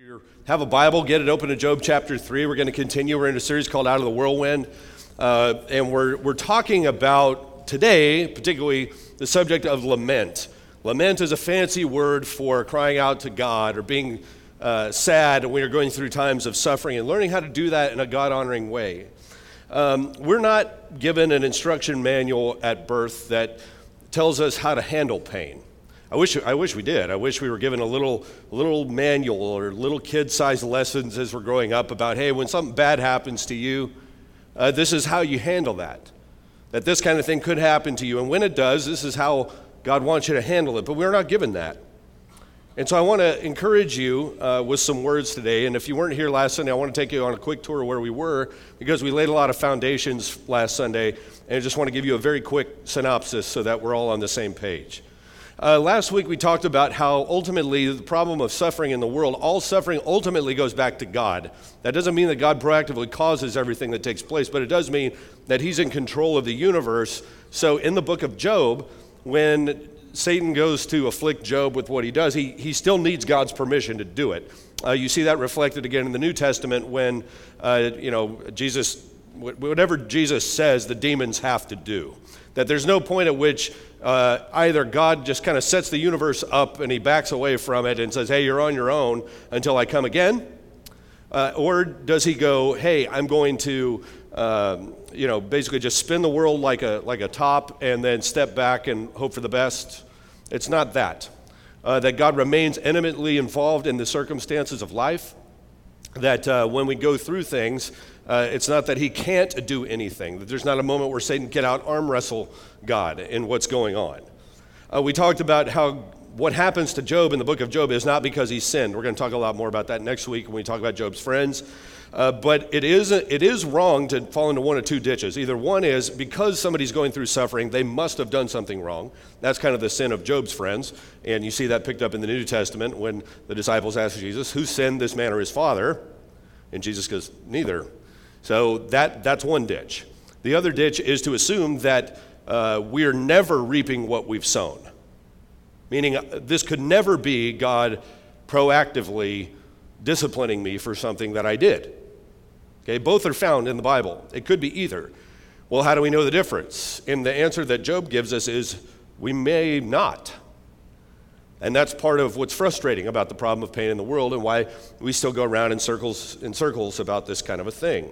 you have a Bible, get it open to Job chapter 3. We're going to continue. We're in a series called Out of the Whirlwind. Uh, and we're, we're talking about today, particularly, the subject of lament. Lament is a fancy word for crying out to God or being uh, sad when you're going through times of suffering and learning how to do that in a God honoring way. Um, we're not given an instruction manual at birth that tells us how to handle pain. I wish, I wish we did. I wish we were given a little, little manual or little kid sized lessons as we're growing up about, hey, when something bad happens to you, uh, this is how you handle that. That this kind of thing could happen to you. And when it does, this is how God wants you to handle it. But we're not given that. And so I want to encourage you uh, with some words today. And if you weren't here last Sunday, I want to take you on a quick tour of where we were because we laid a lot of foundations last Sunday. And I just want to give you a very quick synopsis so that we're all on the same page. Uh, last week we talked about how ultimately the problem of suffering in the world, all suffering ultimately goes back to God. That doesn't mean that God proactively causes everything that takes place, but it does mean that He's in control of the universe. So in the book of Job, when Satan goes to afflict Job with what he does, he, he still needs God's permission to do it. Uh, you see that reflected again in the New Testament when, uh, you know, Jesus, whatever Jesus says, the demons have to do. That there's no point at which uh, either God just kind of sets the universe up and he backs away from it and says, hey, you're on your own until I come again? Uh, or does he go, hey, I'm going to, um, you know, basically just spin the world like a, like a top and then step back and hope for the best? It's not that. Uh, that God remains intimately involved in the circumstances of life. That uh, when we go through things, uh, it's not that he can't do anything, there's not a moment where Satan can out arm wrestle God in what's going on. Uh, we talked about how what happens to Job in the book of Job is not because he sinned. We're going to talk a lot more about that next week when we talk about Job's friends. Uh, but it is, it is wrong to fall into one of two ditches. Either one is because somebody's going through suffering, they must have done something wrong. That's kind of the sin of Job's friends. And you see that picked up in the New Testament when the disciples ask Jesus, Who sinned, this man or his father? And Jesus goes, Neither. So that, that's one ditch. The other ditch is to assume that uh, we're never reaping what we've sown, meaning uh, this could never be God proactively disciplining me for something that I did. Okay, both are found in the Bible. It could be either. Well, how do we know the difference? And the answer that Job gives us is we may not. And that's part of what's frustrating about the problem of pain in the world and why we still go around in circles in circles about this kind of a thing.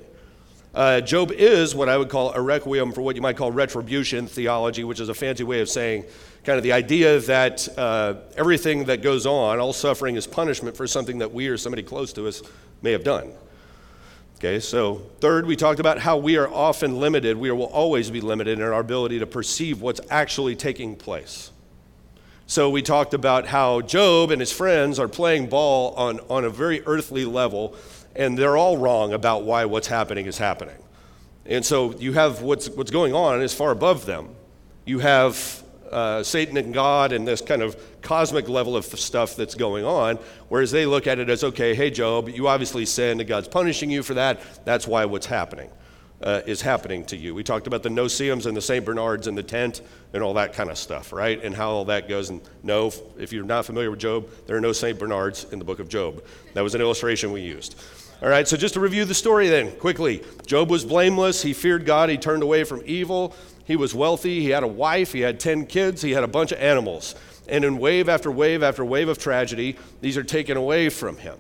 Uh, Job is what I would call a requiem for what you might call retribution theology, which is a fancy way of saying kind of the idea that uh, everything that goes on, all suffering, is punishment for something that we or somebody close to us may have done. Okay, so third, we talked about how we are often limited, we will always be limited in our ability to perceive what's actually taking place. So we talked about how Job and his friends are playing ball on, on a very earthly level and they're all wrong about why what's happening is happening. And so you have what's, what's going on is far above them. You have uh, Satan and God and this kind of cosmic level of stuff that's going on, whereas they look at it as, okay, hey, Job, you obviously sinned and God's punishing you for that. That's why what's happening uh, is happening to you. We talked about the no-see-ums and the St. Bernards and the tent and all that kind of stuff, right? And how all that goes. And no, if you're not familiar with Job, there are no St. Bernards in the book of Job. That was an illustration we used. All right, so just to review the story then, quickly. Job was blameless. He feared God. He turned away from evil. He was wealthy. He had a wife. He had 10 kids. He had a bunch of animals. And in wave after wave after wave of tragedy, these are taken away from him.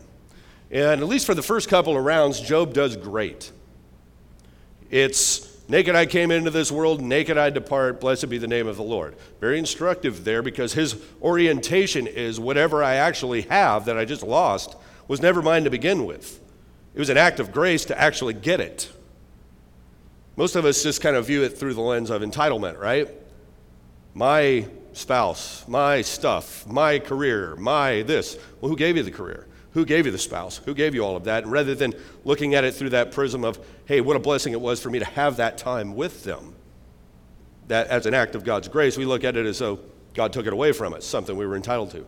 And at least for the first couple of rounds, Job does great. It's naked I came into this world, naked I depart, blessed be the name of the Lord. Very instructive there because his orientation is whatever I actually have that I just lost was never mine to begin with. It was an act of grace to actually get it. Most of us just kind of view it through the lens of entitlement, right? My spouse, my stuff, my career, my this. Well, who gave you the career? Who gave you the spouse? Who gave you all of that? And rather than looking at it through that prism of, hey, what a blessing it was for me to have that time with them, that as an act of God's grace, we look at it as though God took it away from us, something we were entitled to.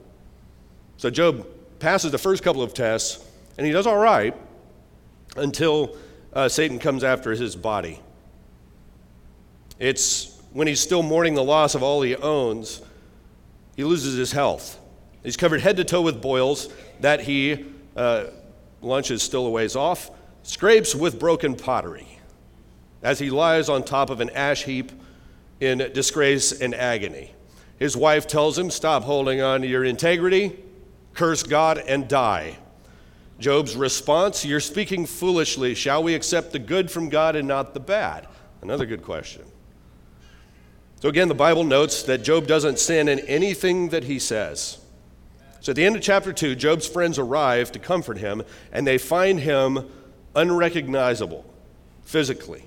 So Job passes the first couple of tests, and he does all right until uh, Satan comes after his body. It's when he's still mourning the loss of all he owns, he loses his health. He's covered head to toe with boils that he uh, lunch is still a ways off, scrapes with broken pottery as he lies on top of an ash heap in disgrace and agony. His wife tells him, Stop holding on to your integrity, curse God, and die. Job's response, You're speaking foolishly. Shall we accept the good from God and not the bad? Another good question. So, again, the Bible notes that Job doesn't sin in anything that he says. So, at the end of chapter 2, Job's friends arrive to comfort him, and they find him unrecognizable physically.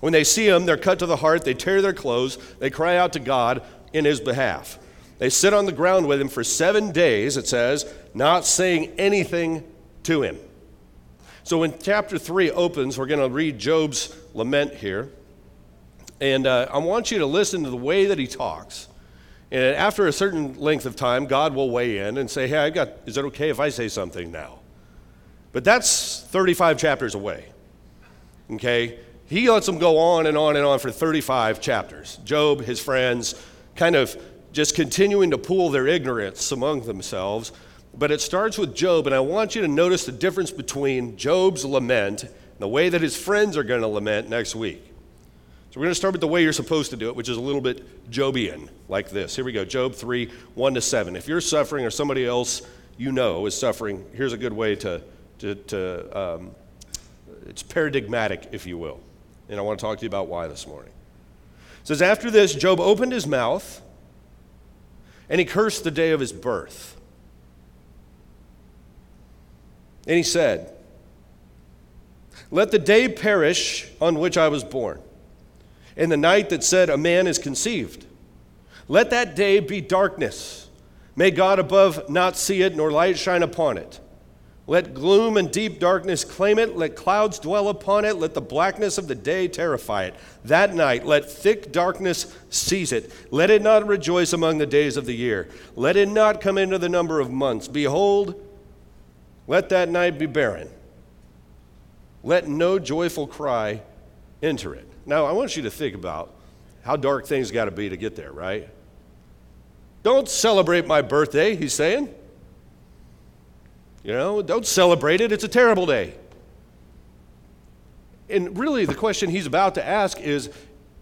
When they see him, they're cut to the heart, they tear their clothes, they cry out to God in his behalf. They sit on the ground with him for seven days, it says, not saying anything to him. So when chapter 3 opens, we're going to read Job's lament here. And uh, I want you to listen to the way that he talks. And after a certain length of time, God will weigh in and say, Hey, I got, is it okay if I say something now? But that's 35 chapters away. Okay? He lets them go on and on and on for 35 chapters. Job, his friends, kind of just continuing to pool their ignorance among themselves. But it starts with Job, and I want you to notice the difference between Job's lament and the way that his friends are going to lament next week. So we're going to start with the way you're supposed to do it, which is a little bit Jobian, like this. Here we go Job 3 1 to 7. If you're suffering or somebody else you know is suffering, here's a good way to, to, to um, it's paradigmatic, if you will. And I want to talk to you about why this morning. It says, After this, Job opened his mouth and he cursed the day of his birth. And he said, Let the day perish on which I was born and the night that said, A man is conceived. Let that day be darkness. May God above not see it, nor light shine upon it. Let gloom and deep darkness claim it. Let clouds dwell upon it. Let the blackness of the day terrify it. That night, let thick darkness seize it. Let it not rejoice among the days of the year. Let it not come into the number of months. Behold, let that night be barren. Let no joyful cry enter it. Now, I want you to think about how dark things got to be to get there, right? Don't celebrate my birthday, he's saying. You know, don't celebrate it. It's a terrible day. And really, the question he's about to ask is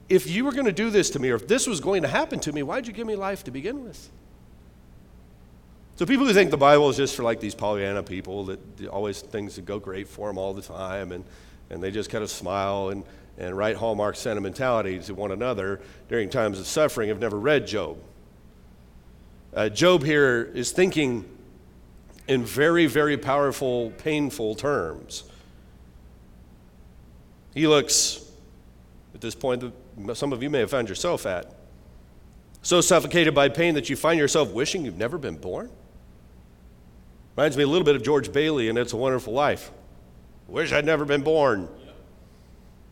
if you were going to do this to me, or if this was going to happen to me, why'd you give me life to begin with? So, people who think the Bible is just for like these Pollyanna people that always things that go great for them all the time, and, and they just kind of smile and, and write Hallmark sentimentality to one another during times of suffering have never read Job. Uh, Job here is thinking in very, very powerful, painful terms. He looks, at this point, that some of you may have found yourself at, so suffocated by pain that you find yourself wishing you've never been born. Reminds me a little bit of George Bailey and It's a Wonderful Life. Wish I'd never been born.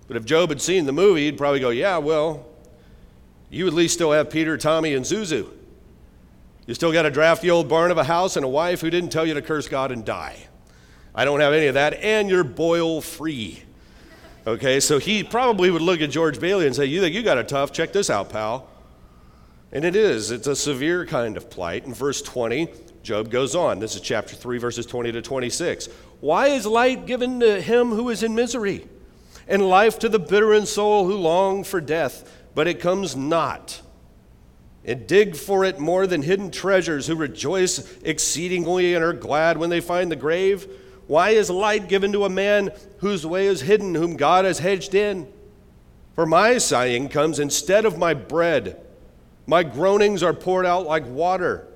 But if Job had seen the movie, he'd probably go, Yeah, well, you at least still have Peter, Tommy, and Zuzu. You still got a drafty old barn of a house and a wife who didn't tell you to curse God and die. I don't have any of that, and you're boil free. Okay, so he probably would look at George Bailey and say, You think you got it tough? Check this out, pal. And it is, it's a severe kind of plight. In verse 20, Job goes on. This is chapter 3, verses 20 to 26. Why is light given to him who is in misery? and life to the bitter in soul who long for death, but it comes not. And dig for it more than hidden treasures, who rejoice exceedingly and are glad when they find the grave. Why is light given to a man whose way is hidden, whom God has hedged in? For my sighing comes instead of my bread. My groanings are poured out like water.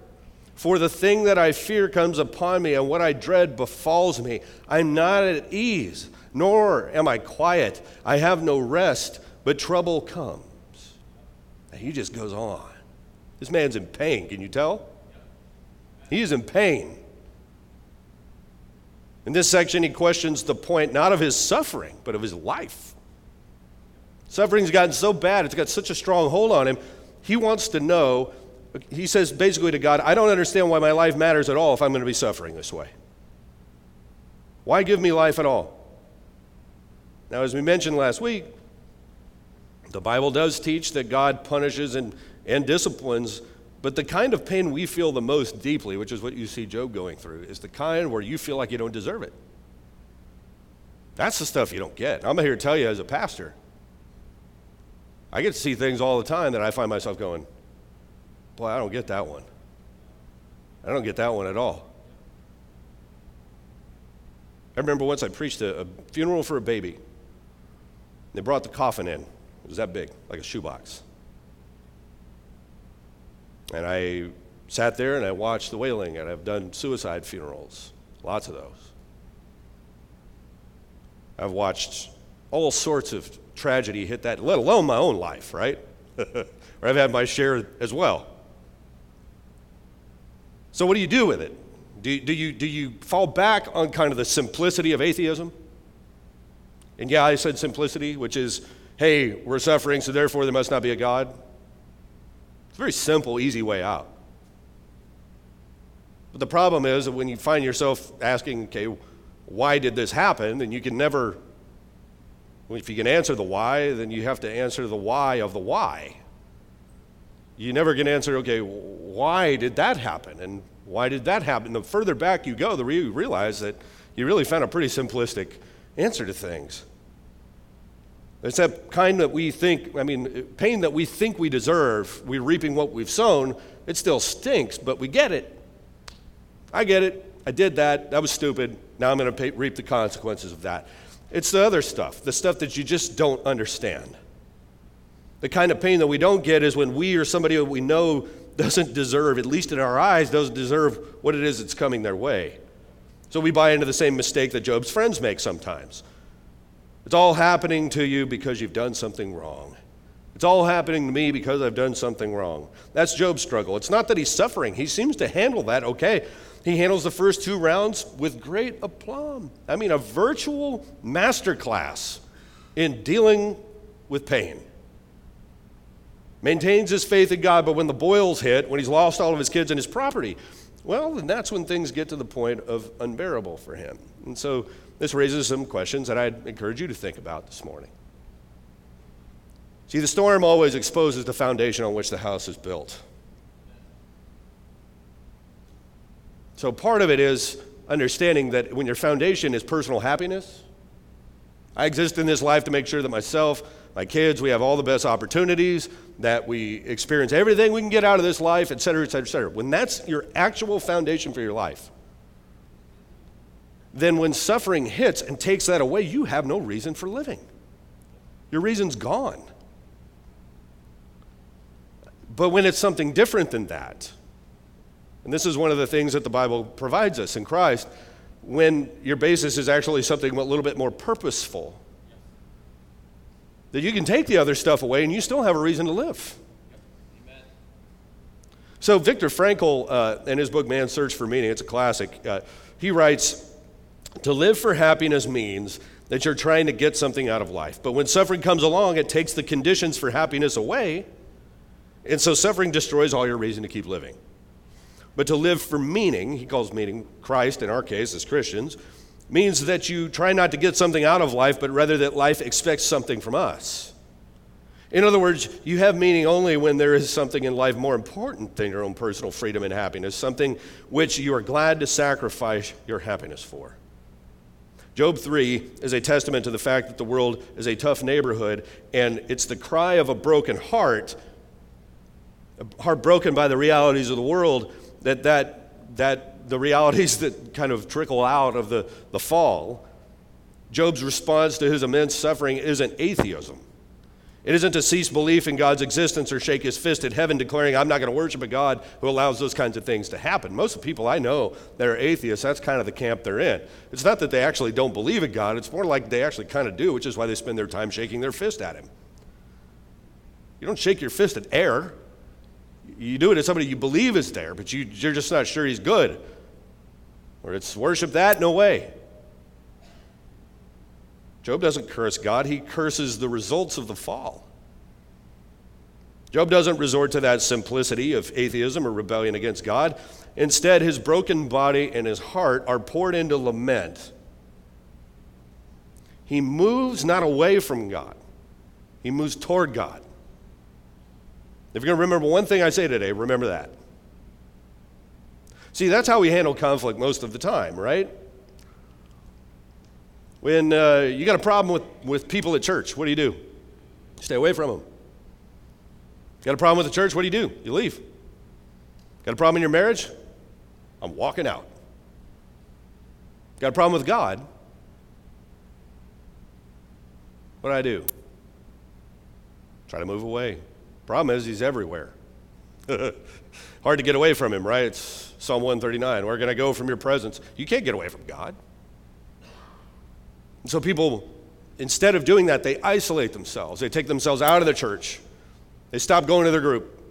For the thing that I fear comes upon me, and what I dread befalls me. I'm not at ease nor am I quiet. I have no rest, but trouble comes. And he just goes on. This man's in pain, can you tell? He is in pain. In this section, he questions the point not of his suffering, but of his life. Suffering's gotten so bad, it's got such a strong hold on him. He wants to know, he says basically to God, I don't understand why my life matters at all if I'm going to be suffering this way. Why give me life at all? Now, as we mentioned last week, the Bible does teach that God punishes and, and disciplines But the kind of pain we feel the most deeply, which is what you see Job going through, is the kind where you feel like you don't deserve it. That's the stuff you don't get. I'm here to tell you as a pastor. I get to see things all the time that I find myself going, boy, I don't get that one. I don't get that one at all. I remember once I preached a, a funeral for a baby. They brought the coffin in. It was that big, like a shoebox. And I sat there and I watched the wailing, and I've done suicide funerals, lots of those. I've watched all sorts of tragedy hit that, let alone my own life, right? or I've had my share as well. So, what do you do with it? Do, do, you, do you fall back on kind of the simplicity of atheism? And yeah, I said simplicity, which is, hey, we're suffering, so therefore there must not be a God. It's a very simple, easy way out. But the problem is that when you find yourself asking, okay, why did this happen? Then you can never, if you can answer the why, then you have to answer the why of the why. You never can answer, okay, why did that happen? And why did that happen? The further back you go, the more you realize that you really found a pretty simplistic answer to things. It's that kind that we think, I mean, pain that we think we deserve, we're reaping what we've sown. It still stinks, but we get it. I get it. I did that. That was stupid. Now I'm going to reap the consequences of that. It's the other stuff, the stuff that you just don't understand. The kind of pain that we don't get is when we or somebody that we know doesn't deserve, at least in our eyes, doesn't deserve what it is that's coming their way. So we buy into the same mistake that Job's friends make sometimes. It's all happening to you because you've done something wrong. It's all happening to me because I've done something wrong. That's Job's struggle. It's not that he's suffering, he seems to handle that okay. He handles the first two rounds with great aplomb. I mean, a virtual masterclass in dealing with pain maintains his faith in God, but when the boils hit, when he's lost all of his kids and his property, well, then that's when things get to the point of unbearable for him. And so this raises some questions that I'd encourage you to think about this morning. See, the storm always exposes the foundation on which the house is built. So part of it is understanding that when your foundation is personal happiness, I exist in this life to make sure that myself, my kids, we have all the best opportunities, that we experience everything we can get out of this life, et cetera, et cetera, et cetera. When that's your actual foundation for your life, then when suffering hits and takes that away, you have no reason for living. Your reason's gone. But when it's something different than that, and this is one of the things that the Bible provides us in Christ, when your basis is actually something a little bit more purposeful, that you can take the other stuff away and you still have a reason to live. So, Viktor Frankl, uh, in his book Man's Search for Meaning, it's a classic, uh, he writes To live for happiness means that you're trying to get something out of life. But when suffering comes along, it takes the conditions for happiness away. And so, suffering destroys all your reason to keep living. But to live for meaning, he calls meaning Christ in our case as Christians, means that you try not to get something out of life, but rather that life expects something from us. In other words, you have meaning only when there is something in life more important than your own personal freedom and happiness, something which you are glad to sacrifice your happiness for. Job 3 is a testament to the fact that the world is a tough neighborhood, and it's the cry of a broken heart, a heart broken by the realities of the world, that that, that the realities that kind of trickle out of the, the fall, Job's response to his immense suffering isn't atheism. It isn't to cease belief in God's existence or shake his fist at heaven declaring, I'm not going to worship a God who allows those kinds of things to happen. Most of the people I know that are atheists, that's kind of the camp they're in. It's not that they actually don't believe in God, it's more like they actually kind of do, which is why they spend their time shaking their fist at him. You don't shake your fist at air. You do it to somebody you believe is there, but you, you're just not sure he's good. Or it's worship that? No way. Job doesn't curse God, he curses the results of the fall. Job doesn't resort to that simplicity of atheism or rebellion against God. Instead, his broken body and his heart are poured into lament. He moves not away from God, he moves toward God. If you're going to remember one thing I say today, remember that. See, that's how we handle conflict most of the time, right? When uh, you got a problem with, with people at church, what do you do? Stay away from them. Got a problem with the church? What do you do? You leave. Got a problem in your marriage? I'm walking out. Got a problem with God? What do I do? Try to move away. Problem is, he's everywhere. Hard to get away from him, right? It's Psalm 139. Where can I go from your presence? You can't get away from God. And so people, instead of doing that, they isolate themselves. They take themselves out of the church. They stop going to their group.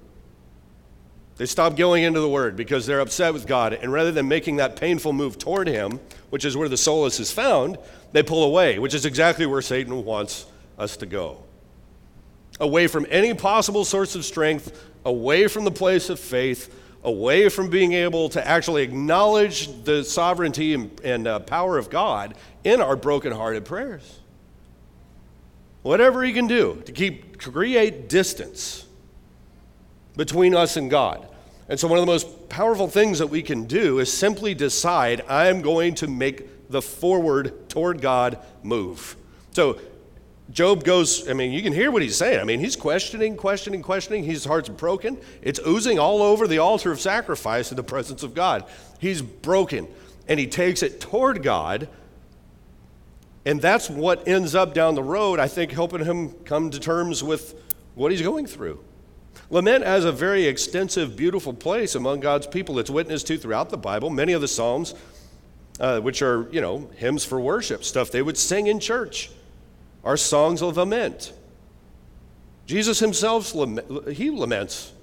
They stop going into the Word because they're upset with God. And rather than making that painful move toward Him, which is where the solace is found, they pull away, which is exactly where Satan wants us to go. Away from any possible source of strength, away from the place of faith, away from being able to actually acknowledge the sovereignty and, and uh, power of God in our brokenhearted prayers. Whatever He can do to keep create distance between us and God. And so, one of the most powerful things that we can do is simply decide I'm going to make the forward toward God move. So, Job goes, I mean, you can hear what he's saying. I mean, he's questioning, questioning, questioning. His heart's broken. It's oozing all over the altar of sacrifice in the presence of God. He's broken, and he takes it toward God. And that's what ends up down the road, I think, helping him come to terms with what he's going through. Lament has a very extensive, beautiful place among God's people. It's witnessed to throughout the Bible. Many of the Psalms, uh, which are, you know, hymns for worship, stuff they would sing in church, are songs of lament. Jesus himself, he laments.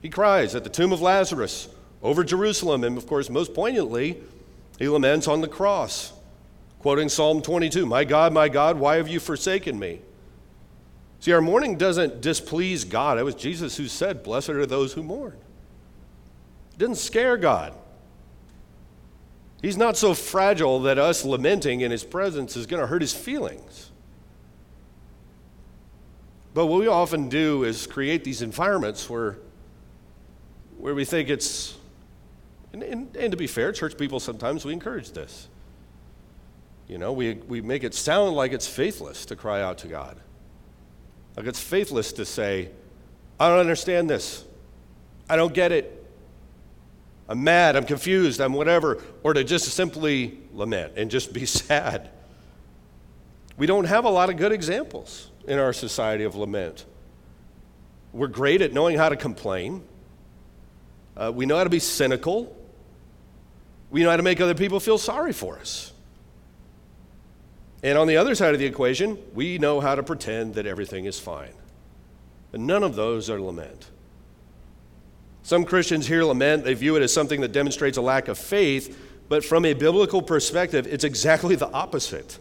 He cries at the tomb of Lazarus, over Jerusalem, and of course, most poignantly, he laments on the cross, quoting Psalm 22 My God, my God, why have you forsaken me? See, our mourning doesn't displease God. It was Jesus who said, Blessed are those who mourn. It didn't scare God. He's not so fragile that us lamenting in his presence is going to hurt his feelings. But what we often do is create these environments where, where we think it's, and, and, and to be fair, church people sometimes we encourage this. You know, we, we make it sound like it's faithless to cry out to God. Like it's faithless to say, I don't understand this. I don't get it. I'm mad, I'm confused, I'm whatever. Or to just simply lament and just be sad. We don't have a lot of good examples in our society of lament. We're great at knowing how to complain. Uh, we know how to be cynical. We know how to make other people feel sorry for us. And on the other side of the equation, we know how to pretend that everything is fine. And none of those are lament. Some Christians hear lament, they view it as something that demonstrates a lack of faith, but from a biblical perspective, it's exactly the opposite.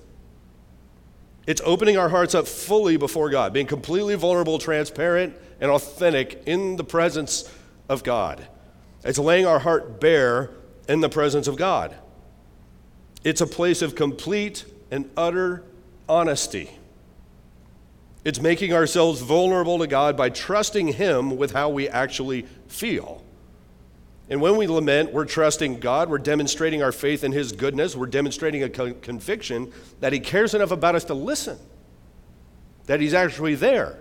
It's opening our hearts up fully before God, being completely vulnerable, transparent, and authentic in the presence of God. It's laying our heart bare in the presence of God. It's a place of complete and utter honesty. It's making ourselves vulnerable to God by trusting Him with how we actually feel. And when we lament, we're trusting God, we're demonstrating our faith in His goodness, we're demonstrating a con- conviction that He cares enough about us to listen, that He's actually there,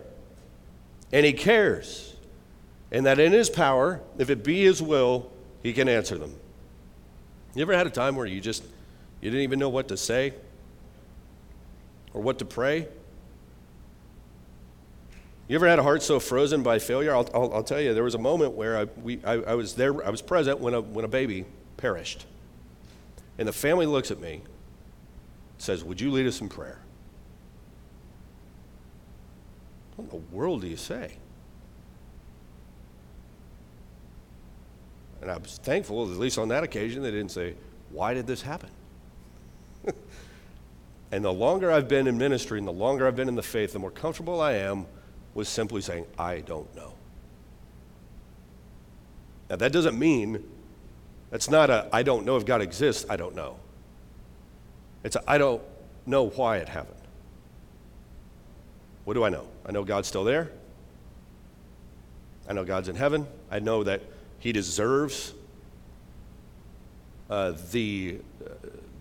and He cares, and that in His power, if it be His will, He can answer them. You ever had a time where you just you didn't even know what to say? or what to pray? You ever had a heart so frozen by failure? I'll, I'll, I'll tell you, there was a moment where I, we, I, I, was there, I was present when a, when a baby perished. And the family looks at me, says, Would you lead us in prayer? What in the world do you say? And I was thankful, at least on that occasion, they didn't say, Why did this happen? And the longer I've been in ministry and the longer I've been in the faith, the more comfortable I am with simply saying, I don't know. Now, that doesn't mean, that's not a, I don't know if God exists, I don't know. It's I don't know why it happened. What do I know? I know God's still there. I know God's in heaven. I know that He deserves uh, the uh,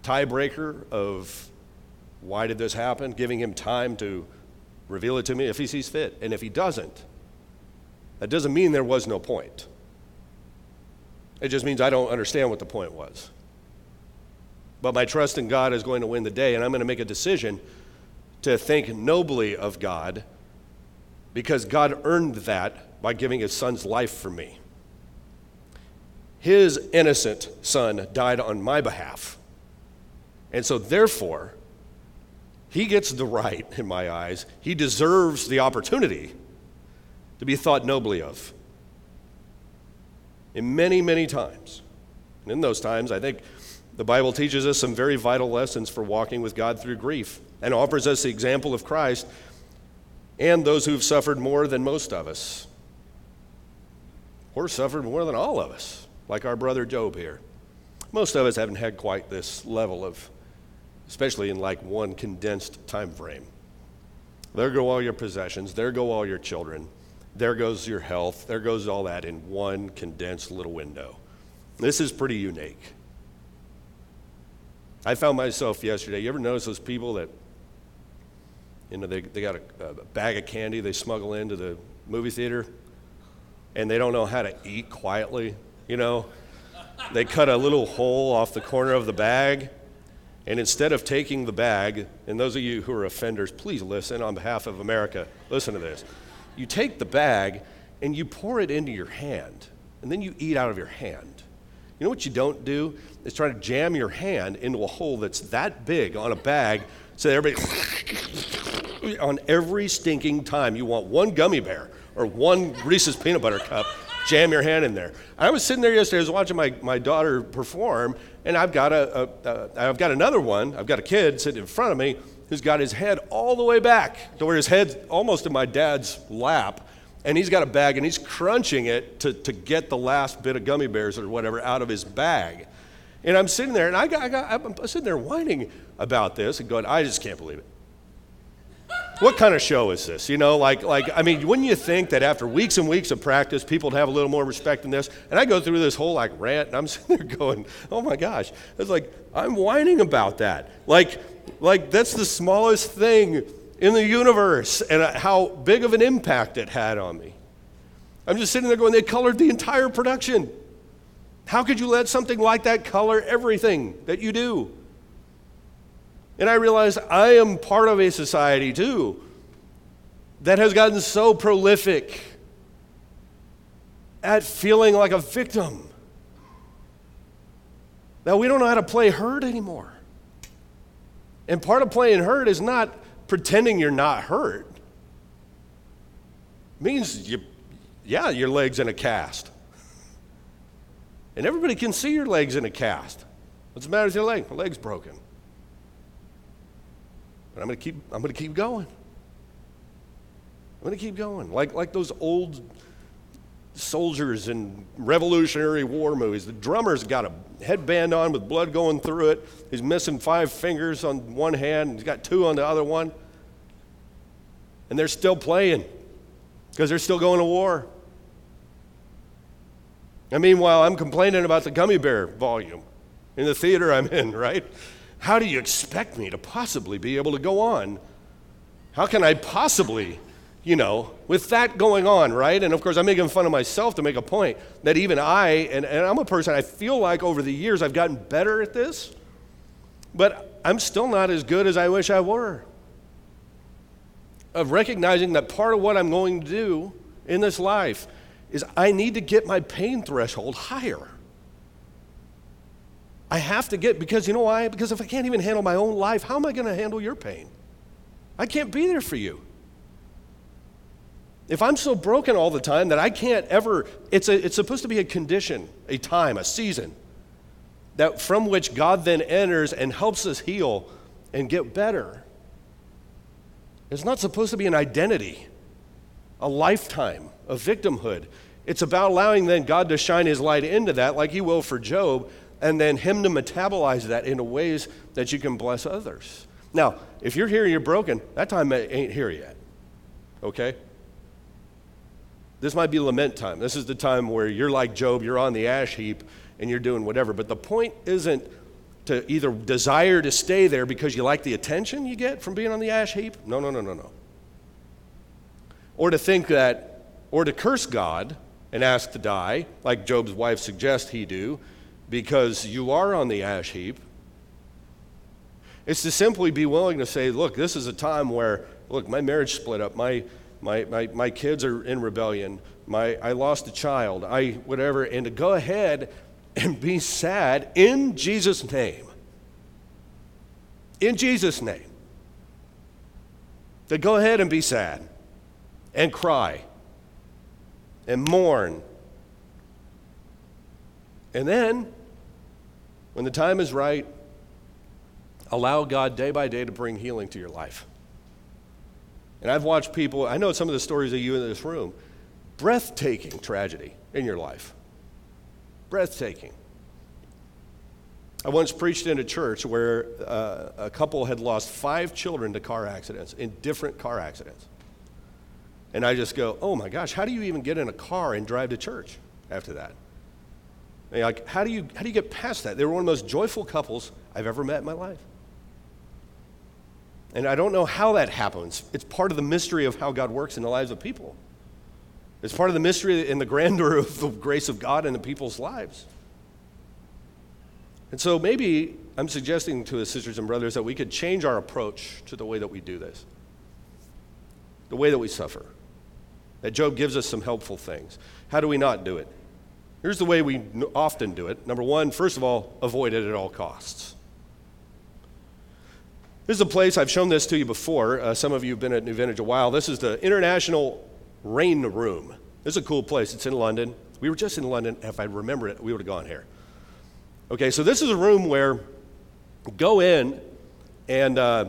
tiebreaker of why did this happen, giving Him time to reveal it to me if He sees fit. And if He doesn't, that doesn't mean there was no point. It just means I don't understand what the point was. But my trust in God is going to win the day, and I'm going to make a decision to think nobly of God because God earned that by giving his son's life for me. His innocent son died on my behalf. And so, therefore, he gets the right, in my eyes, he deserves the opportunity to be thought nobly of. In many, many times. And in those times, I think the Bible teaches us some very vital lessons for walking with God through grief and offers us the example of Christ and those who've suffered more than most of us. Or suffered more than all of us, like our brother Job here. Most of us haven't had quite this level of, especially in like one condensed time frame. There go all your possessions, there go all your children, there goes your health, there goes all that in one condensed little window. This is pretty unique. I found myself yesterday. You ever notice those people that you know, they, they got a, a bag of candy they smuggle into the movie theater and they don't know how to eat quietly, you know? They cut a little hole off the corner of the bag, and instead of taking the bag, and those of you who are offenders, please listen on behalf of America, listen to this. You take the bag and you pour it into your hand, and then you eat out of your hand. You know what you don't do? Is try to jam your hand into a hole that's that big on a bag so everybody on every stinking time you want one gummy bear or one Reese's peanut butter cup, jam your hand in there. I was sitting there yesterday, I was watching my, my daughter perform, and I've got, a, a, a, I've got another one, I've got a kid sitting in front of me who's got his head all the way back to where his head's almost in my dad's lap, and he's got a bag and he's crunching it to, to get the last bit of gummy bears or whatever out of his bag. And I'm sitting there, and I got, I got, I'm sitting there whining about this and going, I just can't believe it what kind of show is this? You know, like, like, I mean, wouldn't you think that after weeks and weeks of practice, people would have a little more respect in this? And I go through this whole like rant, and I'm sitting there going, oh my gosh. It's like, I'm whining about that. Like, like that's the smallest thing in the universe and uh, how big of an impact it had on me. I'm just sitting there going, they colored the entire production. How could you let something like that color everything that you do? And I realize I am part of a society too that has gotten so prolific at feeling like a victim that we don't know how to play hurt anymore. And part of playing hurt is not pretending you're not hurt. It means you, yeah, your leg's in a cast. And everybody can see your leg's in a cast. What's the matter with your leg? My leg's broken. But I'm going to keep, I'm going to keep going. I'm going to keep going. Like, like those old soldiers in Revolutionary War movies. The drummer's got a headband on with blood going through it. He's missing five fingers on one hand, he's got two on the other one. And they're still playing because they're still going to war. And meanwhile, I'm complaining about the gummy bear volume in the theater I'm in, right? How do you expect me to possibly be able to go on? How can I possibly, you know, with that going on, right? And of course, I'm making fun of myself to make a point that even I, and, and I'm a person, I feel like over the years I've gotten better at this, but I'm still not as good as I wish I were. Of recognizing that part of what I'm going to do in this life is I need to get my pain threshold higher. I have to get, because you know why? Because if I can't even handle my own life, how am I going to handle your pain? I can't be there for you. If I'm so broken all the time that I can't ever, it's, a, it's supposed to be a condition, a time, a season, that from which God then enters and helps us heal and get better. It's not supposed to be an identity, a lifetime of victimhood. It's about allowing then God to shine his light into that, like he will for Job, and then Him to metabolize that into ways that you can bless others. Now, if you're here and you're broken, that time ain't here yet, okay? this might be lament time. This is the time where you're like Job, you're on the ash heap and you're doing whatever. But the point isn't to either desire to stay there because you like the attention you get from being on the ash heap. No, no, no, no, no. Or to think that, or to curse God and ask to die, like Job's wife suggests he do, because you are on the ash heap. It's to simply be willing to say, look, this is a time where, look, my marriage split up, my, my, my, my kids are in rebellion, my, I lost a child, I whatever, and to go ahead and be sad in Jesus' name. In Jesus' name. To go ahead and be sad and cry and mourn. And then, when the time is right, allow God day by day to bring healing to your life. And I've watched people, I know some of the stories of you in this room, breathtaking tragedy in your life. Breathtaking. I once preached in a church where uh, a couple had lost five children to car accidents, in different car accidents. And I just go, oh my gosh, how do you even get in a car and drive to church after that? Like, how do, you, how do you get past that? They were one of the most joyful couples I've ever met in my life. And I don't know how that happens. It's part of the mystery of how God works in the lives of people. It's part of the mystery and the grandeur of the grace of God in the people's lives. And so maybe I'm suggesting to the sisters and brothers that we could change our approach to the way that we do this, the way that we suffer. That Job gives us some helpful things. How do we not do it? Here's the way we often do it. Number one, first of all, avoid it at all costs. This is a place, I've shown this to you before. Uh, some of you have been at New Vintage a while. This is the International Rain Room. This is a cool place. It's in London. We were just in London. If I remember it, we would have gone here. Okay, so this is a room where go in and uh,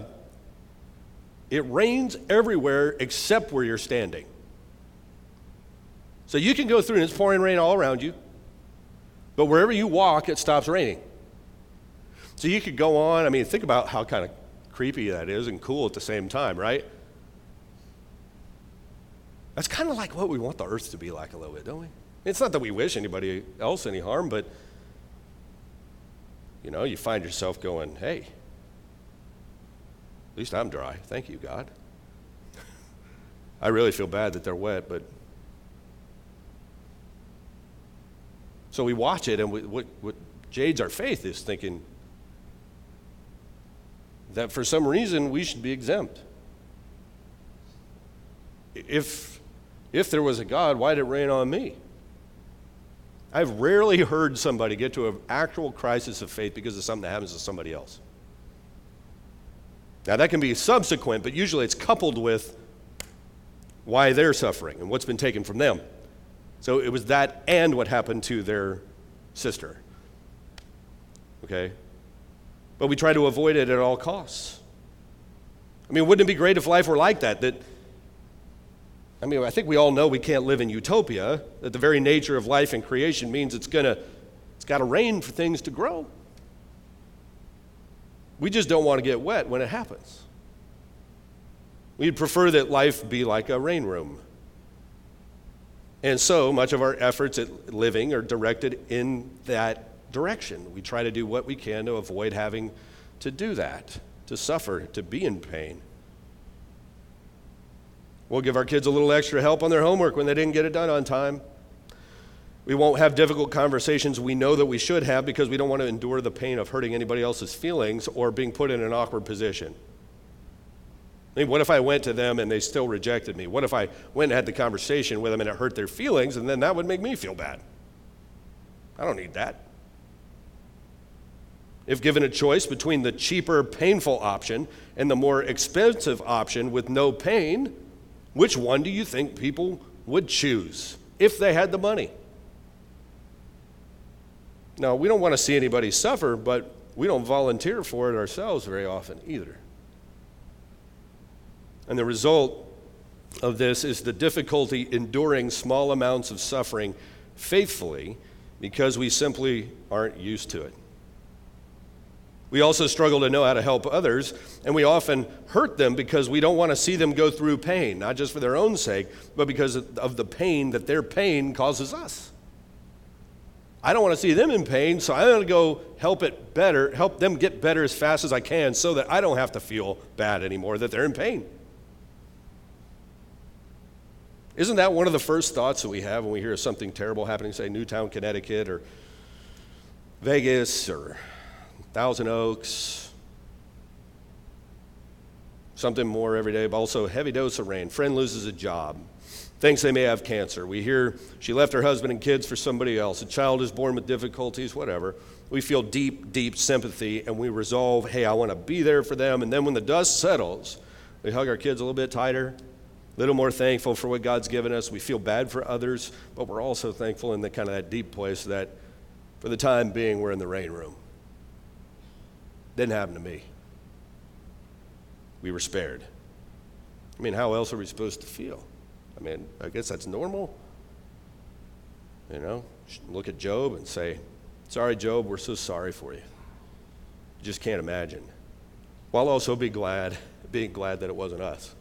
it rains everywhere except where you're standing. So you can go through and it's pouring rain all around you, but wherever you walk, it stops raining. So you could go on. I mean, think about how kind of creepy that is and cool at the same time, right? That's kind of like what we want the earth to be like a little bit, don't we? It's not that we wish anybody else any harm, but you know, you find yourself going, hey, at least I'm dry. Thank you, God. I really feel bad that they're wet, but. So we watch it, and we, what, what jades our faith is thinking, that for some reason we should be exempt. If, if there was a God, why did it rain on me? I've rarely heard somebody get to an actual crisis of faith because of something that happens to somebody else. Now, that can be subsequent, but usually it's coupled with why they're suffering and what's been taken from them. So it was that and what happened to their sister. Okay? but we try to avoid it at all costs. I mean, wouldn't it be great if life were like that? That I mean, I think we all know we can't live in utopia, that the very nature of life and creation means it's gonna it's gotta rain for things to grow. We just don't want to get wet when it happens. We'd prefer that life be like a rain room. And so much of our efforts at living are directed in that direction. We try to do what we can to avoid having to do that, to suffer, to be in pain. We'll give our kids a little extra help on their homework when they didn't get it done on time. We won't have difficult conversations we know that we should have because we don't want to endure the pain of hurting anybody else's feelings or being put in an awkward position. I mean, what if I went to them and they still rejected me? What if I went and had the conversation with them and it hurt their feelings and then that would make me feel bad? I don't need that. If given a choice between the cheaper, painful option and the more expensive option with no pain, which one do you think people would choose if they had the money? Now, we don't want to see anybody suffer, but we don't volunteer for it ourselves very often either. And the result of this is the difficulty enduring small amounts of suffering faithfully because we simply aren't used to it. We also struggle to know how to help others, and we often hurt them because we don't want to see them go through pain, not just for their own sake, but because of the pain that their pain causes us. I don't want to see them in pain, so I'm going to go help it better, help them get better as fast as I can so that I don't have to feel bad anymore that they're in pain. Isn't that one of the first thoughts that we have when we hear something terrible happening, say Newtown, Connecticut, or Vegas, or Thousand Oaks, something more every day, but also heavy dose of rain. Friend loses a job, thinks they may have cancer. We hear she left her husband and kids for somebody else. A child is born with difficulties, whatever. We feel deep, deep sympathy and we resolve, hey, I want to be there for them. And then when the dust settles, we hug our kids a little bit tighter, little more thankful for what God's given us. We feel bad for others, but we're also thankful in the kind of that deep place that for the time being, we're in the rain room. Didn't happen to me. We were spared. I mean, how else are we supposed to feel? I mean, I guess that's normal. You know, look at Job and say, Sorry, Job, we're so sorry for you. You just can't imagine. While also be glad, being glad that it wasn't us.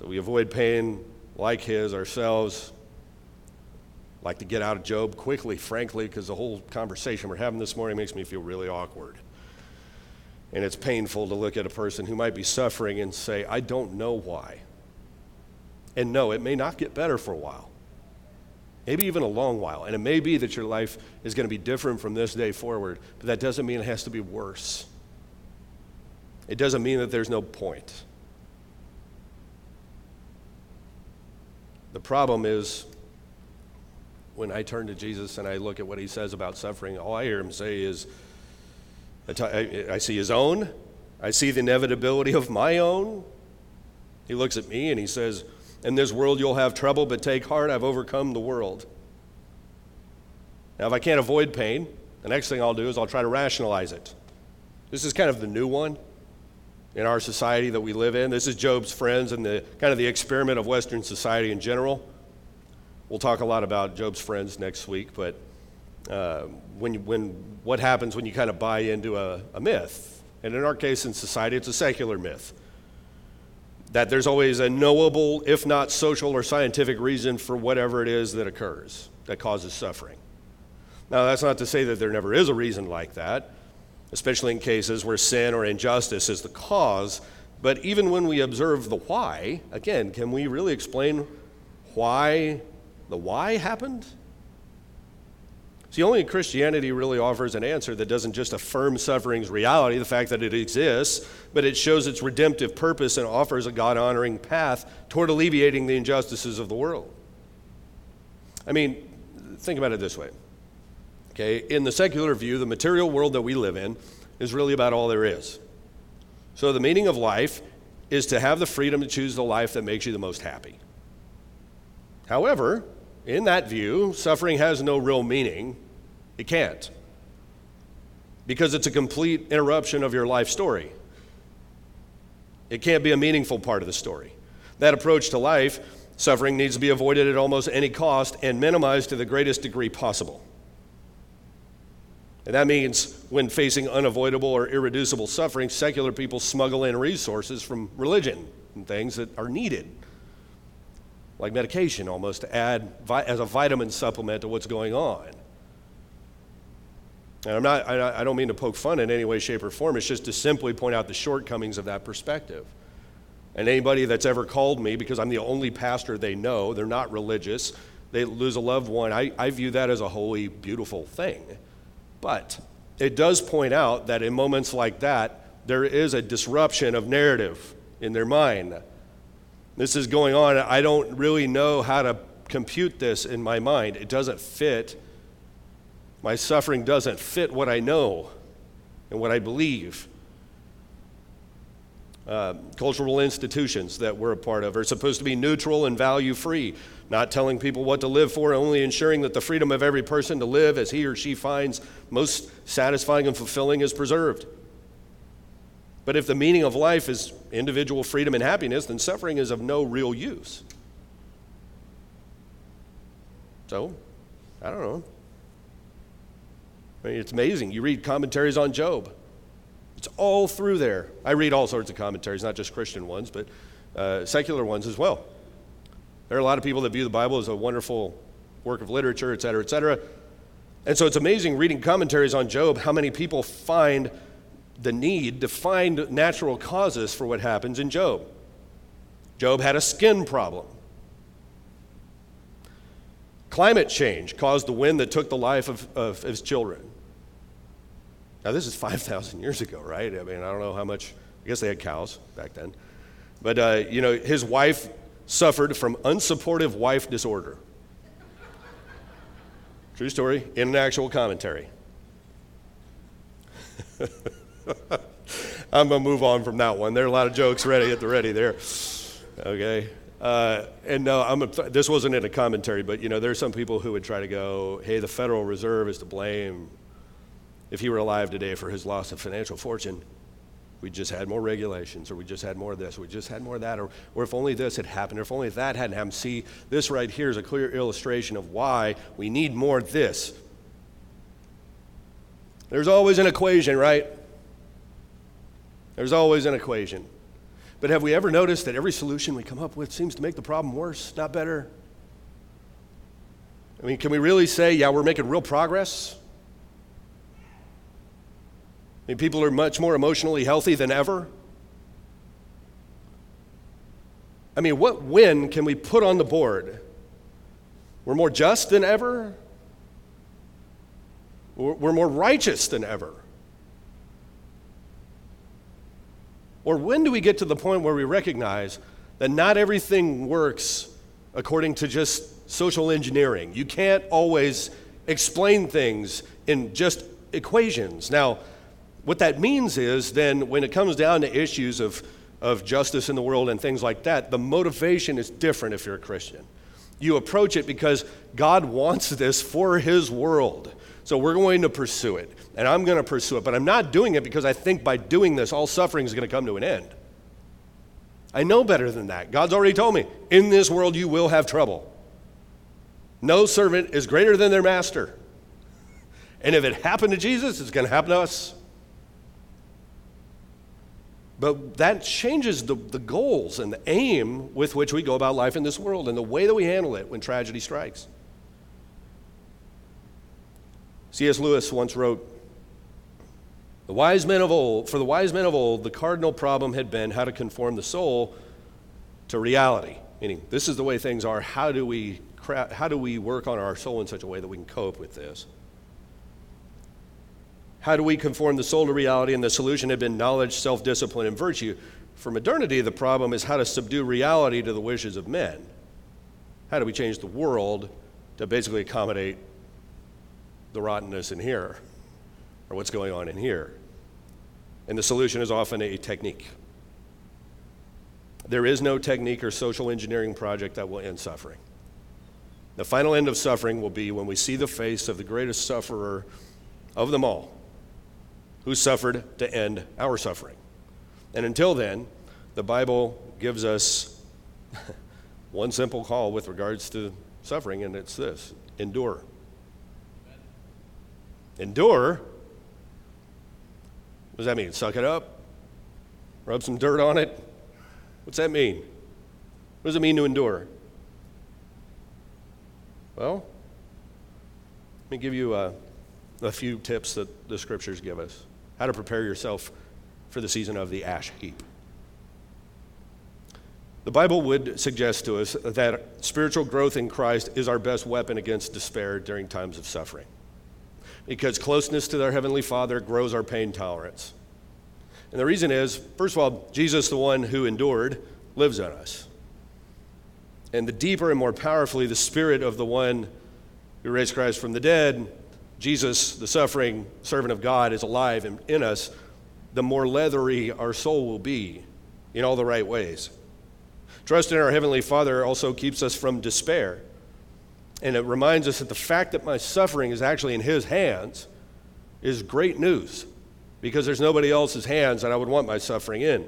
So we avoid pain like his ourselves like to get out of Job quickly, frankly, because the whole conversation we're having this morning makes me feel really awkward. And it's painful to look at a person who might be suffering and say, I don't know why. And no, it may not get better for a while, maybe even a long while. And it may be that your life is going to be different from this day forward, but that doesn't mean it has to be worse. It doesn't mean that there's no point. The problem is when I turn to Jesus and I look at what he says about suffering, all I hear him say is, I see his own, I see the inevitability of my own. He looks at me and he says, In this world you'll have trouble, but take heart, I've overcome the world. Now, if I can't avoid pain, the next thing I'll do is I'll try to rationalize it. This is kind of the new one in our society that we live in. This is Job's friends and the kind of the experiment of Western society in general. We'll talk a lot about Job's friends next week, but uh, when, when, what happens when you kind of buy into a, a myth? And in our case, in society, it's a secular myth that there's always a knowable, if not social or scientific reason for whatever it is that occurs that causes suffering. Now, that's not to say that there never is a reason like that, especially in cases where sin or injustice is the cause. But even when we observe the why, again, can we really explain why the why happened? See, only Christianity really offers an answer that doesn't just affirm suffering's reality, the fact that it exists, but it shows its redemptive purpose and offers a God honoring path toward alleviating the injustices of the world. I mean, think about it this way. Okay, in the secular view, the material world that we live in is really about all there is. So the meaning of life is to have the freedom to choose the life that makes you the most happy. However, in that view, suffering has no real meaning. It can't. Because it's a complete interruption of your life story. It can't be a meaningful part of the story. That approach to life, suffering needs to be avoided at almost any cost and minimized to the greatest degree possible. And that means when facing unavoidable or irreducible suffering, secular people smuggle in resources from religion and things that are needed like medication almost, to add as a vitamin supplement to what's going on. And I'm not, I, I don't mean to poke fun in any way, shape, or form. It's just to simply point out the shortcomings of that perspective. And anybody that's ever called me, because I'm the only pastor they know, they're not religious, they lose a loved one, I, I view that as a holy, beautiful thing. But it does point out that in moments like that, there is a disruption of narrative in their mind this is going on. I don't really know how to compute this in my mind. It doesn't fit. My suffering doesn't fit what I know and what I believe. Uh, cultural institutions that we're a part of are supposed to be neutral and value free, not telling people what to live for, only ensuring that the freedom of every person to live as he or she finds most satisfying and fulfilling is preserved. But if the meaning of life is individual freedom and happiness, then suffering is of no real use. So, I don't know. I mean, it's amazing. You read commentaries on Job, it's all through there. I read all sorts of commentaries, not just Christian ones, but uh, secular ones as well. There are a lot of people that view the Bible as a wonderful work of literature, et cetera, et cetera. And so it's amazing reading commentaries on Job how many people find the need to find natural causes for what happens in Job. Job had a skin problem. Climate change caused the wind that took the life of, of his children. Now, this is 5,000 years ago, right? I mean, I don't know how much, I guess they had cows back then. But, uh, you know, his wife suffered from unsupportive wife disorder. True story, in an actual commentary. I'm going to move on from that one. There are a lot of jokes ready at the ready there. Okay. Uh, and no, I'm a, this wasn't in a commentary, but you know, there are some people who would try to go, hey, the Federal Reserve is to blame if he were alive today for his loss of financial fortune. We just had more regulations, or we just had more of this, or we just had more of that, or, or if only this had happened, or if only that hadn't happened. See, this right here is a clear illustration of why we need more of this. There's always an equation, right? There's always an equation. But have we ever noticed that every solution we come up with seems to make the problem worse, not better? I mean, can we really say, yeah, we're making real progress? Mean, people are much more emotionally healthy than ever. I mean, what win can we put on the board? We're more just than ever. We're more righteous than ever. Or when do we get to the point where we recognize that not everything works according to just social engineering? You can't always explain things in just equations. Now, what that means is then when it comes down to issues of, of justice in the world and things like that, the motivation is different if you're a Christian. You approach it because God wants this for His world. So we're going to pursue it and I'm going to pursue it. But I'm not doing it because I think by doing this, all suffering is going to come to an end. I know better than that. God's already told me in this world you will have trouble. No servant is greater than their master. And if it happened to Jesus, it's going to happen to us. But that changes the, the goals and the aim with which we go about life in this world and the way that we handle it when tragedy strikes. C.S. Lewis once wrote the wise men of old, for the wise men of old, the cardinal problem had been how to conform the soul to reality. Meaning, this is the way things are. How do we, how do we work on our soul in such a way that we can cope with this? How do we conform the soul to reality? And the solution had been knowledge, self discipline, and virtue. For modernity, the problem is how to subdue reality to the wishes of men. How do we change the world to basically accommodate the rottenness in here or what's going on in here? And the solution is often a technique. There is no technique or social engineering project that will end suffering. The final end of suffering will be when we see the face of the greatest sufferer of them all, who suffered to end our suffering. And until then, the Bible gives us one simple call with regards to suffering, and it's this endure. Endure what does that mean? Suck it up? Rub some dirt on it? What's that mean? What does it mean to endure? Well, let me give you a, a few tips that the scriptures give us how to prepare yourself for the season of the ash heap. The Bible would suggest to us that spiritual growth in Christ is our best weapon against despair during times of suffering because closeness to our Heavenly Father grows our pain tolerance. And the reason is, first of all, Jesus, the one who endured, lives in us. And the deeper and more powerfully the spirit of the one who raised Christ from the dead, Jesus, the suffering servant of God, is alive in, in us, the more leathery our soul will be in all the right ways. Trust in our Heavenly Father also keeps us from despair. And it reminds us that the fact that my suffering is actually in His hands is great news because there's nobody else's hands that I would want my suffering in.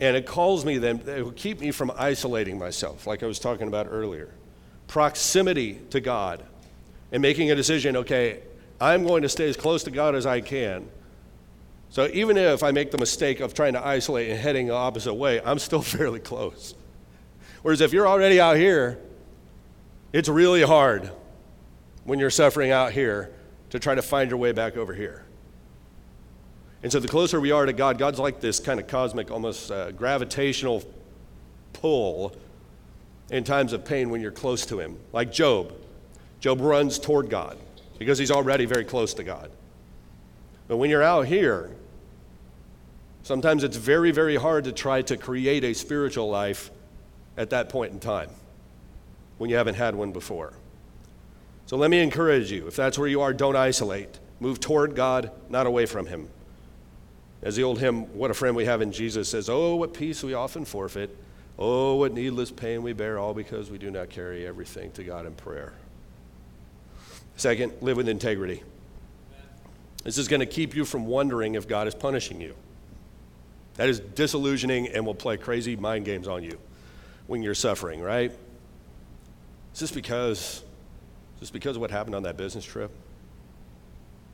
And it calls me then, it will keep me from isolating myself, like I was talking about earlier. Proximity to God and making a decision okay, I'm going to stay as close to God as I can. So even if I make the mistake of trying to isolate and heading the opposite way, I'm still fairly close. Whereas if you're already out here, it's really hard when you're suffering out here to try to find your way back over here. And so the closer we are to God, God's like this kind of cosmic, almost uh, gravitational pull in times of pain when you're close to Him. Like Job. Job runs toward God because he's already very close to God. But when you're out here, sometimes it's very, very hard to try to create a spiritual life at that point in time when you haven't had one before. So let me encourage you if that's where you are, don't isolate. Move toward God, not away from Him. As the old hymn, What a Friend We Have in Jesus says, Oh, what peace we often forfeit. Oh, what needless pain we bear, all because we do not carry everything to God in prayer. Second, live with integrity. This is going to keep you from wondering if God is punishing you. That is disillusioning and will play crazy mind games on you when you're suffering, right? Is this because, is this because of what happened on that business trip?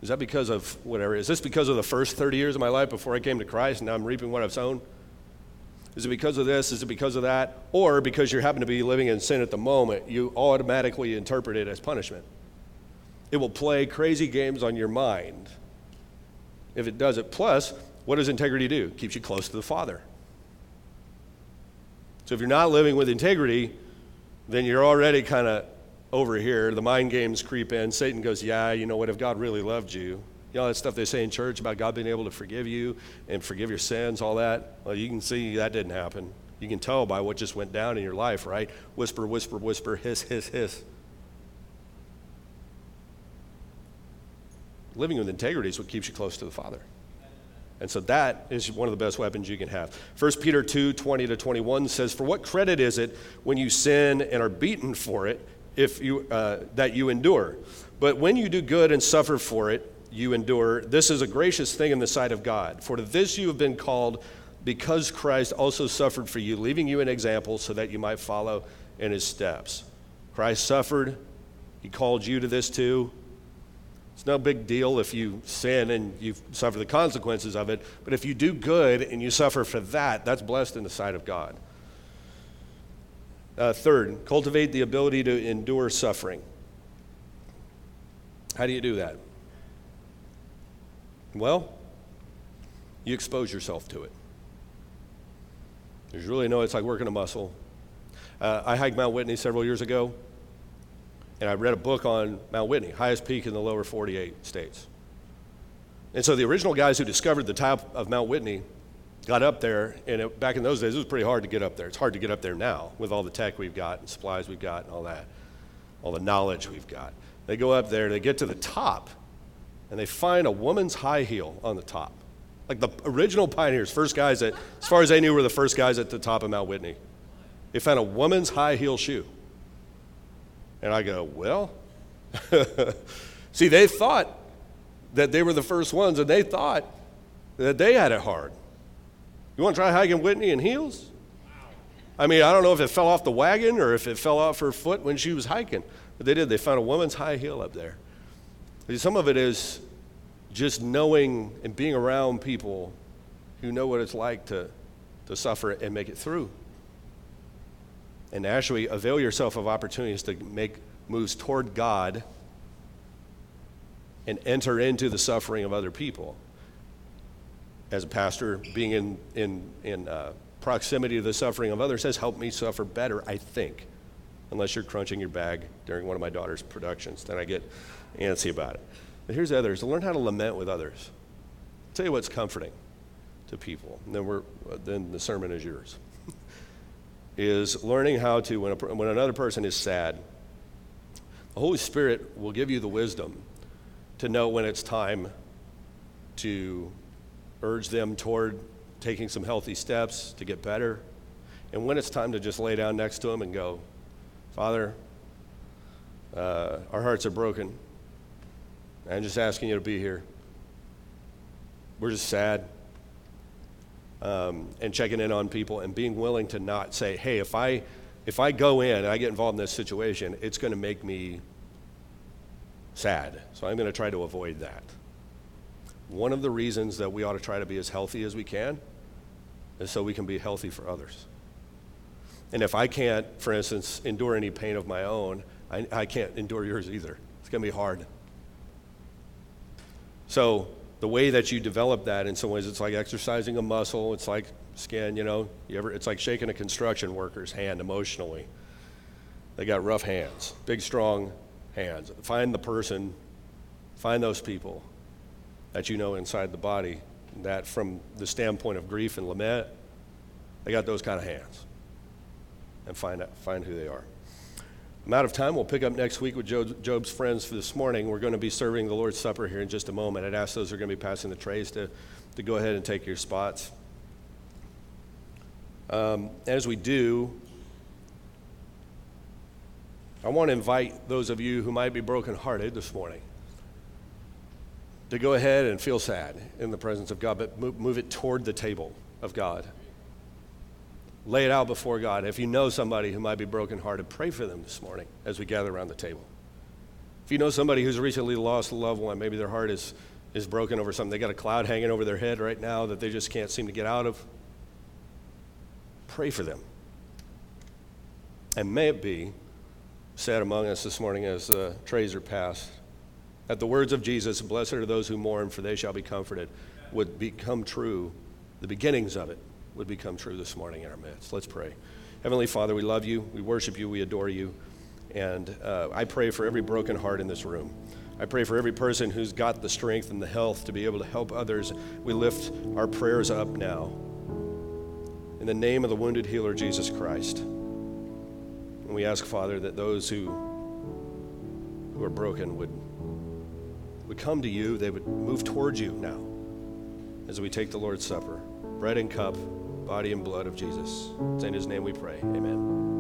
Is that because of whatever? Is this because of the first 30 years of my life before I came to Christ and now I'm reaping what I've sown? Is it because of this? Is it because of that? Or because you happen to be living in sin at the moment, you automatically interpret it as punishment? It will play crazy games on your mind if it does it. Plus, what does integrity do? It keeps you close to the Father. So if you're not living with integrity, then you're already kind of over here. The mind games creep in. Satan goes, Yeah, you know what? If God really loved you, you know that stuff they say in church about God being able to forgive you and forgive your sins, all that? Well, you can see that didn't happen. You can tell by what just went down in your life, right? Whisper, whisper, whisper, hiss, hiss, hiss. Living with integrity is what keeps you close to the Father. And so that is one of the best weapons you can have. 1 Peter 2 20 to 21 says, For what credit is it when you sin and are beaten for it, if you, uh, that you endure? But when you do good and suffer for it, you endure. This is a gracious thing in the sight of God. For to this you have been called, because Christ also suffered for you, leaving you an example so that you might follow in his steps. Christ suffered, he called you to this too. It's no big deal if you sin and you suffer the consequences of it, but if you do good and you suffer for that, that's blessed in the sight of God. Uh, third, cultivate the ability to endure suffering. How do you do that? Well, you expose yourself to it. There's really no, it's like working a muscle. Uh, I hiked Mount Whitney several years ago and I read a book on Mount Whitney, highest peak in the lower 48 states. And so the original guys who discovered the top of Mount Whitney got up there, and it, back in those days, it was pretty hard to get up there. It's hard to get up there now with all the tech we've got and supplies we've got and all that, all the knowledge we've got. They go up there, they get to the top, and they find a woman's high heel on the top. Like the original pioneers, first guys that, as far as they knew, were the first guys at the top of Mount Whitney. They found a woman's high heel shoe. And I go, Well, see, they thought that they were the first ones, and they thought that they had it hard. You want to try hiking Whitney in heels? I mean, I don't know if it fell off the wagon or if it fell off her foot when she was hiking, but they did. They found a woman's high heel up there. Some of it is just knowing and being around people who know what it's like to, to suffer and make it through and actually avail yourself of opportunities to make moves toward God and enter into the suffering of other people. As a pastor, being in, in, in uh, proximity to the suffering of others has helped me suffer better, I think. Unless you're crunching your bag during one of my daughter's productions, then I get antsy about it. But here's others learn how to lament with others. I'll tell you what's comforting to people, and then, we're, then the sermon is yours is learning how to, when, a, when another person is sad, the Holy Spirit will give you the wisdom to know when it's time to urge them toward taking some healthy steps to get better, and when it's time to just lay down next to them and go, Father, uh, our hearts are broken. I'm just asking you to be here. We're just sad um, and checking in on people and being willing to not say, hey, if I, if I go in and I get involved in this situation, it's going to make me sad. So I'm going to try to avoid that. One of the reasons that we ought to try to be as healthy as we can is so we can be healthy for others. And if I can't, for instance, endure any pain of my own, I, I can't endure yours either. It's going to be hard. So, the way that you develop that in some ways, it's like exercising a muscle, it's like skin, you know, you ever, it's like shaking a construction worker's hand emotionally. They got rough hands, big, strong hands. Find the person, find those people that you know inside the body that, from the standpoint of grief and lament, they got those kind of hands. And find, out, find who they are. I'm out of time. We'll pick up next week with Job's friends for this morning. We're going to be serving the Lord's Supper here in just a moment. I'd ask those who are going to be passing the trays to, to go ahead and take your spots. Um, as we do, I want to invite those of you who might be brokenhearted this morning to go ahead and feel sad in the presence of God, but move, move it toward the table of God. Lay it out before God. If you know somebody who might be brokenhearted, pray for them this morning as we gather around the table. If you know somebody who's recently lost a loved one, maybe their heart is, is broken over something, they got a cloud hanging over their head right now that they just can't seem to get out of, pray for them. And may it be said among us this morning as the trays are passed that the words of Jesus, blessed are those who mourn, for they shall be comforted, would become true, the beginnings of it would become true this morning in our midst. Let's pray. Heavenly Father, we love you, we worship you, we adore you. And uh, I pray for every broken heart in this room. I pray for every person who's got the strength and the health to be able to help others. We lift our prayers up now. In the name of the wounded healer, Jesus Christ. And we ask, Father, that those who, who are broken would, would come to you, they would move towards you now as we take the Lord's Supper bread and cup body and blood of Jesus. It's in his name we pray. Amen.